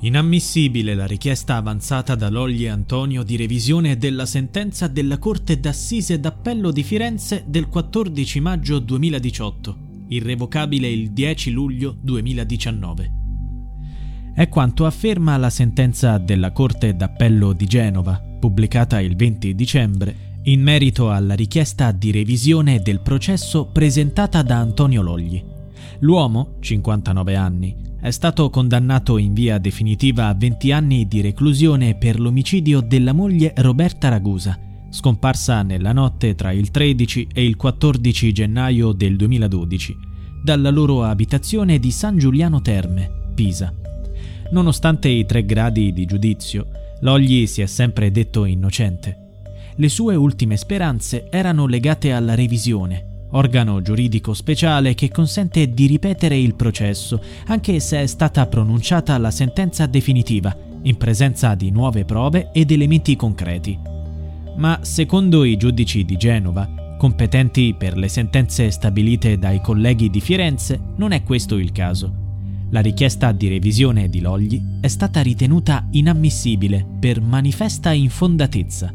Inammissibile la richiesta avanzata da Logli Antonio di revisione della sentenza della Corte d'Assise d'Appello di Firenze del 14 maggio 2018, irrevocabile il 10 luglio 2019. È quanto afferma la sentenza della Corte d'Appello di Genova, pubblicata il 20 dicembre, in merito alla richiesta di revisione del processo presentata da Antonio Logli. L'uomo, 59 anni, è stato condannato in via definitiva a 20 anni di reclusione per l'omicidio della moglie Roberta Ragusa, scomparsa nella notte tra il 13 e il 14 gennaio del 2012, dalla loro abitazione di San Giuliano Terme, Pisa. Nonostante i tre gradi di giudizio, Logli si è sempre detto innocente. Le sue ultime speranze erano legate alla revisione, organo giuridico speciale che consente di ripetere il processo, anche se è stata pronunciata la sentenza definitiva, in presenza di nuove prove ed elementi concreti. Ma secondo i giudici di Genova, competenti per le sentenze stabilite dai colleghi di Firenze, non è questo il caso. La richiesta di revisione di Logli è stata ritenuta inammissibile per manifesta infondatezza.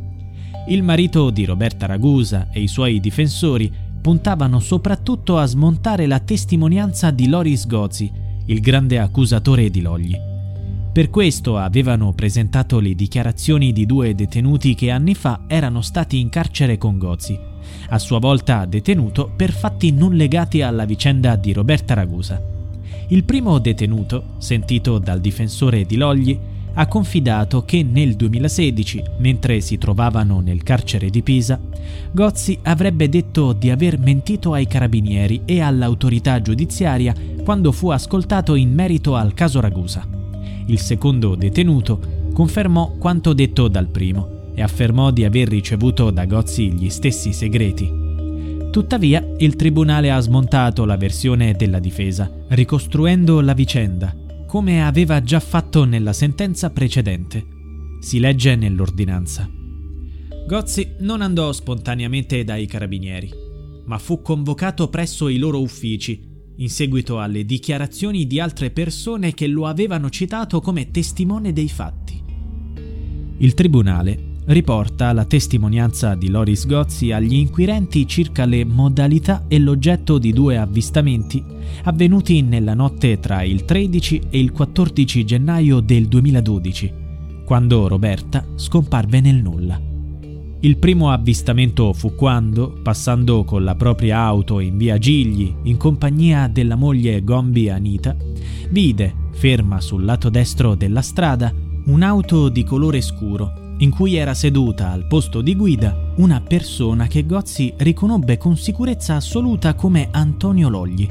Il marito di Roberta Ragusa e i suoi difensori puntavano soprattutto a smontare la testimonianza di Loris Gozzi, il grande accusatore di Logli. Per questo avevano presentato le dichiarazioni di due detenuti che anni fa erano stati in carcere con Gozzi, a sua volta detenuto per fatti non legati alla vicenda di Roberta Ragusa. Il primo detenuto, sentito dal difensore di Logli, ha confidato che nel 2016, mentre si trovavano nel carcere di Pisa, Gozzi avrebbe detto di aver mentito ai carabinieri e all'autorità giudiziaria quando fu ascoltato in merito al caso Ragusa. Il secondo detenuto confermò quanto detto dal primo e affermò di aver ricevuto da Gozzi gli stessi segreti. Tuttavia, il tribunale ha smontato la versione della difesa, ricostruendo la vicenda come aveva già fatto nella sentenza precedente. Si legge nell'ordinanza. Gozzi non andò spontaneamente dai carabinieri, ma fu convocato presso i loro uffici, in seguito alle dichiarazioni di altre persone che lo avevano citato come testimone dei fatti. Il tribunale riporta la testimonianza di Loris Gozzi agli inquirenti circa le modalità e l'oggetto di due avvistamenti avvenuti nella notte tra il 13 e il 14 gennaio del 2012, quando Roberta scomparve nel nulla. Il primo avvistamento fu quando, passando con la propria auto in via Gigli in compagnia della moglie Gombi Anita, vide, ferma sul lato destro della strada, un'auto di colore scuro in cui era seduta al posto di guida una persona che Gozzi riconobbe con sicurezza assoluta come Antonio Logli,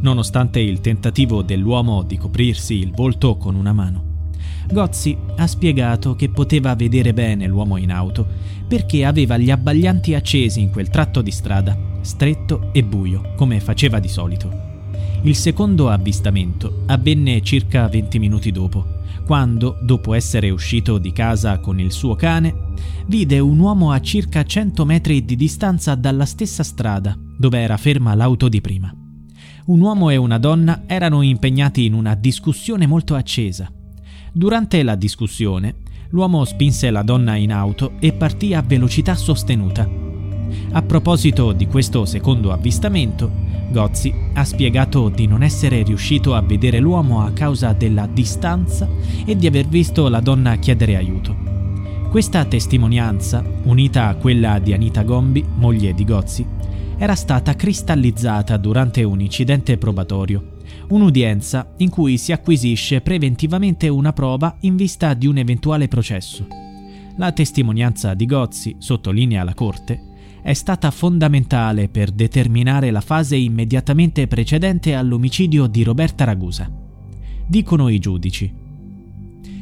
nonostante il tentativo dell'uomo di coprirsi il volto con una mano. Gozzi ha spiegato che poteva vedere bene l'uomo in auto perché aveva gli abbaglianti accesi in quel tratto di strada, stretto e buio, come faceva di solito. Il secondo avvistamento avvenne circa 20 minuti dopo, quando, dopo essere uscito di casa con il suo cane, vide un uomo a circa 100 metri di distanza dalla stessa strada dove era ferma l'auto di prima. Un uomo e una donna erano impegnati in una discussione molto accesa. Durante la discussione, l'uomo spinse la donna in auto e partì a velocità sostenuta. A proposito di questo secondo avvistamento, Gozzi ha spiegato di non essere riuscito a vedere l'uomo a causa della distanza e di aver visto la donna chiedere aiuto. Questa testimonianza, unita a quella di Anita Gombi, moglie di Gozzi, era stata cristallizzata durante un incidente probatorio, un'udienza in cui si acquisisce preventivamente una prova in vista di un eventuale processo. La testimonianza di Gozzi, sottolinea la Corte, è stata fondamentale per determinare la fase immediatamente precedente all'omicidio di Roberta Ragusa. Dicono i giudici.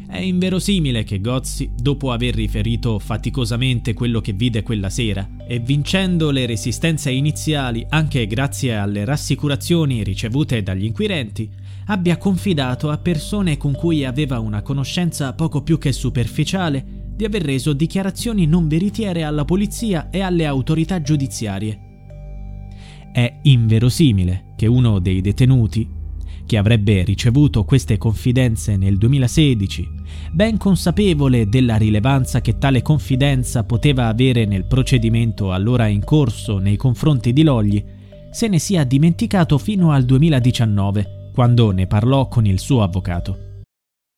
È inverosimile che Gozzi, dopo aver riferito faticosamente quello che vide quella sera e vincendo le resistenze iniziali anche grazie alle rassicurazioni ricevute dagli inquirenti, abbia confidato a persone con cui aveva una conoscenza poco più che superficiale di aver reso dichiarazioni non veritiere alla polizia e alle autorità giudiziarie. È inverosimile che uno dei detenuti, che avrebbe ricevuto queste confidenze nel 2016, ben consapevole della rilevanza che tale confidenza poteva avere nel procedimento allora in corso nei confronti di Logli, se ne sia dimenticato fino al 2019, quando ne parlò con il suo avvocato.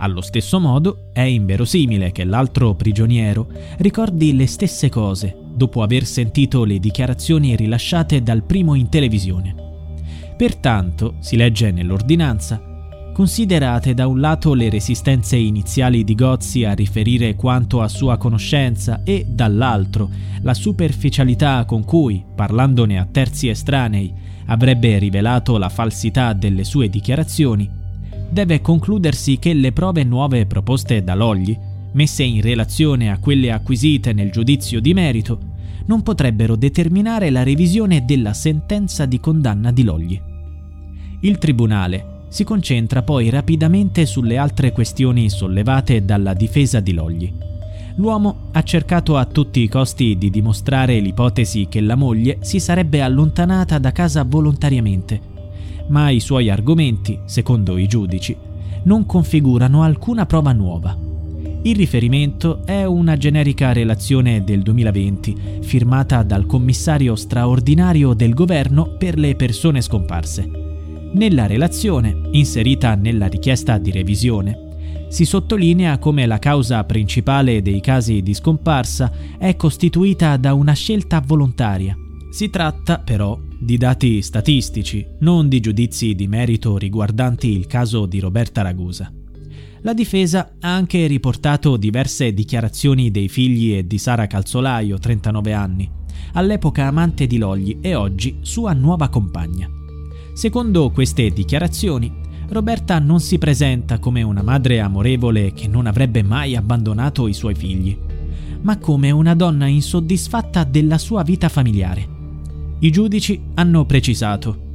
Allo stesso modo, è inverosimile che l'altro prigioniero ricordi le stesse cose dopo aver sentito le dichiarazioni rilasciate dal primo in televisione. Pertanto, si legge nell'ordinanza, considerate da un lato le resistenze iniziali di Gozzi a riferire quanto a sua conoscenza e dall'altro la superficialità con cui, parlandone a terzi estranei, avrebbe rivelato la falsità delle sue dichiarazioni, deve concludersi che le prove nuove proposte da Logli, messe in relazione a quelle acquisite nel giudizio di merito, non potrebbero determinare la revisione della sentenza di condanna di Logli. Il Tribunale si concentra poi rapidamente sulle altre questioni sollevate dalla difesa di Logli. L'uomo ha cercato a tutti i costi di dimostrare l'ipotesi che la moglie si sarebbe allontanata da casa volontariamente ma i suoi argomenti, secondo i giudici, non configurano alcuna prova nuova. Il riferimento è una generica relazione del 2020 firmata dal commissario straordinario del governo per le persone scomparse. Nella relazione, inserita nella richiesta di revisione, si sottolinea come la causa principale dei casi di scomparsa è costituita da una scelta volontaria. Si tratta, però, di dati statistici, non di giudizi di merito riguardanti il caso di Roberta Ragusa. La difesa ha anche riportato diverse dichiarazioni dei figli e di Sara Calzolaio, 39 anni, all'epoca amante di Logli e oggi sua nuova compagna. Secondo queste dichiarazioni, Roberta non si presenta come una madre amorevole che non avrebbe mai abbandonato i suoi figli, ma come una donna insoddisfatta della sua vita familiare i giudici hanno precisato.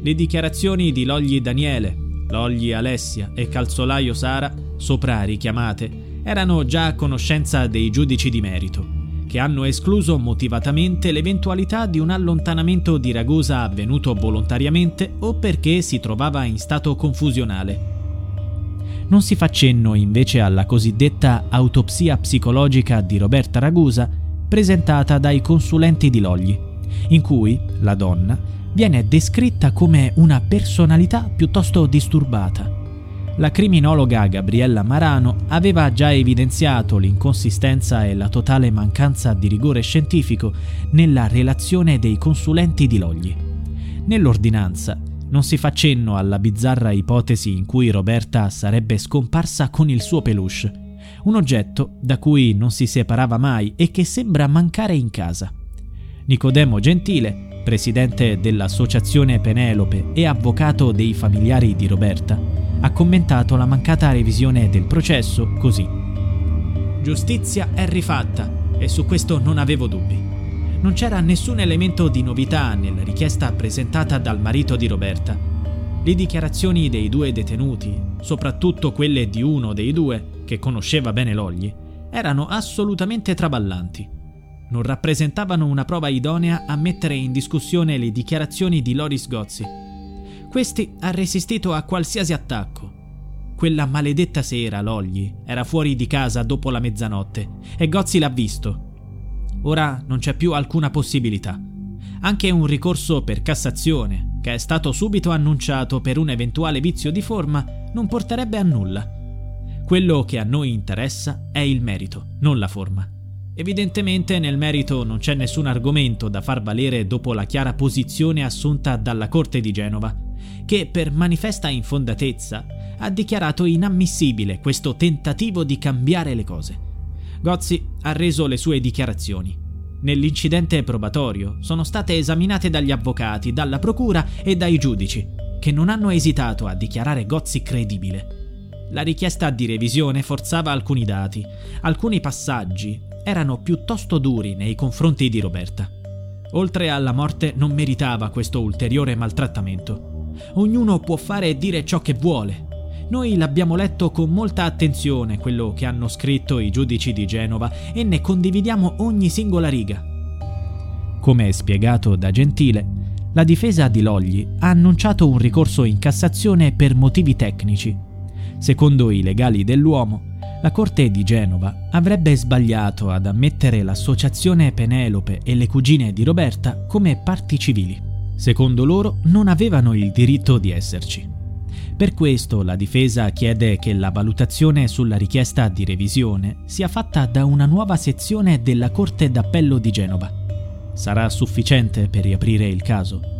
Le dichiarazioni di Logli Daniele, Logli Alessia e Calzolaio Sara, sopra richiamate, erano già a conoscenza dei giudici di merito, che hanno escluso motivatamente l'eventualità di un allontanamento di Ragusa avvenuto volontariamente o perché si trovava in stato confusionale. Non si fa cenno invece alla cosiddetta autopsia psicologica di Roberta Ragusa presentata dai consulenti di Logli, in cui la donna viene descritta come una personalità piuttosto disturbata la criminologa Gabriella Marano aveva già evidenziato l'inconsistenza e la totale mancanza di rigore scientifico nella relazione dei consulenti di Logli. Nell'ordinanza non si fa cenno alla bizzarra ipotesi in cui Roberta sarebbe scomparsa con il suo peluche, un oggetto da cui non si separava mai e che sembra mancare in casa. Nicodemo Gentile, presidente dell'Associazione Penelope e avvocato dei familiari di Roberta, ha commentato la mancata revisione del processo così. Giustizia è rifatta e su questo non avevo dubbi. Non c'era nessun elemento di novità nella richiesta presentata dal marito di Roberta. Le dichiarazioni dei due detenuti, soprattutto quelle di uno dei due, che conosceva bene Logli, erano assolutamente traballanti. Non rappresentavano una prova idonea a mettere in discussione le dichiarazioni di Loris Gozzi questi ha resistito a qualsiasi attacco. Quella maledetta sera Logli era fuori di casa dopo la mezzanotte e Gozzi l'ha visto. Ora non c'è più alcuna possibilità. Anche un ricorso per Cassazione, che è stato subito annunciato per un eventuale vizio di forma, non porterebbe a nulla. Quello che a noi interessa è il merito, non la forma. Evidentemente nel merito non c'è nessun argomento da far valere dopo la chiara posizione assunta dalla Corte di Genova che per manifesta infondatezza ha dichiarato inammissibile questo tentativo di cambiare le cose. Gozzi ha reso le sue dichiarazioni. Nell'incidente probatorio sono state esaminate dagli avvocati, dalla procura e dai giudici, che non hanno esitato a dichiarare Gozzi credibile. La richiesta di revisione forzava alcuni dati, alcuni passaggi erano piuttosto duri nei confronti di Roberta. Oltre alla morte non meritava questo ulteriore maltrattamento. Ognuno può fare e dire ciò che vuole. Noi l'abbiamo letto con molta attenzione quello che hanno scritto i giudici di Genova e ne condividiamo ogni singola riga. Come spiegato da Gentile, la difesa di Logli ha annunciato un ricorso in Cassazione per motivi tecnici. Secondo i legali dell'uomo, la Corte di Genova avrebbe sbagliato ad ammettere l'associazione Penelope e le cugine di Roberta come parti civili. Secondo loro non avevano il diritto di esserci. Per questo la difesa chiede che la valutazione sulla richiesta di revisione sia fatta da una nuova sezione della Corte d'Appello di Genova. Sarà sufficiente per riaprire il caso?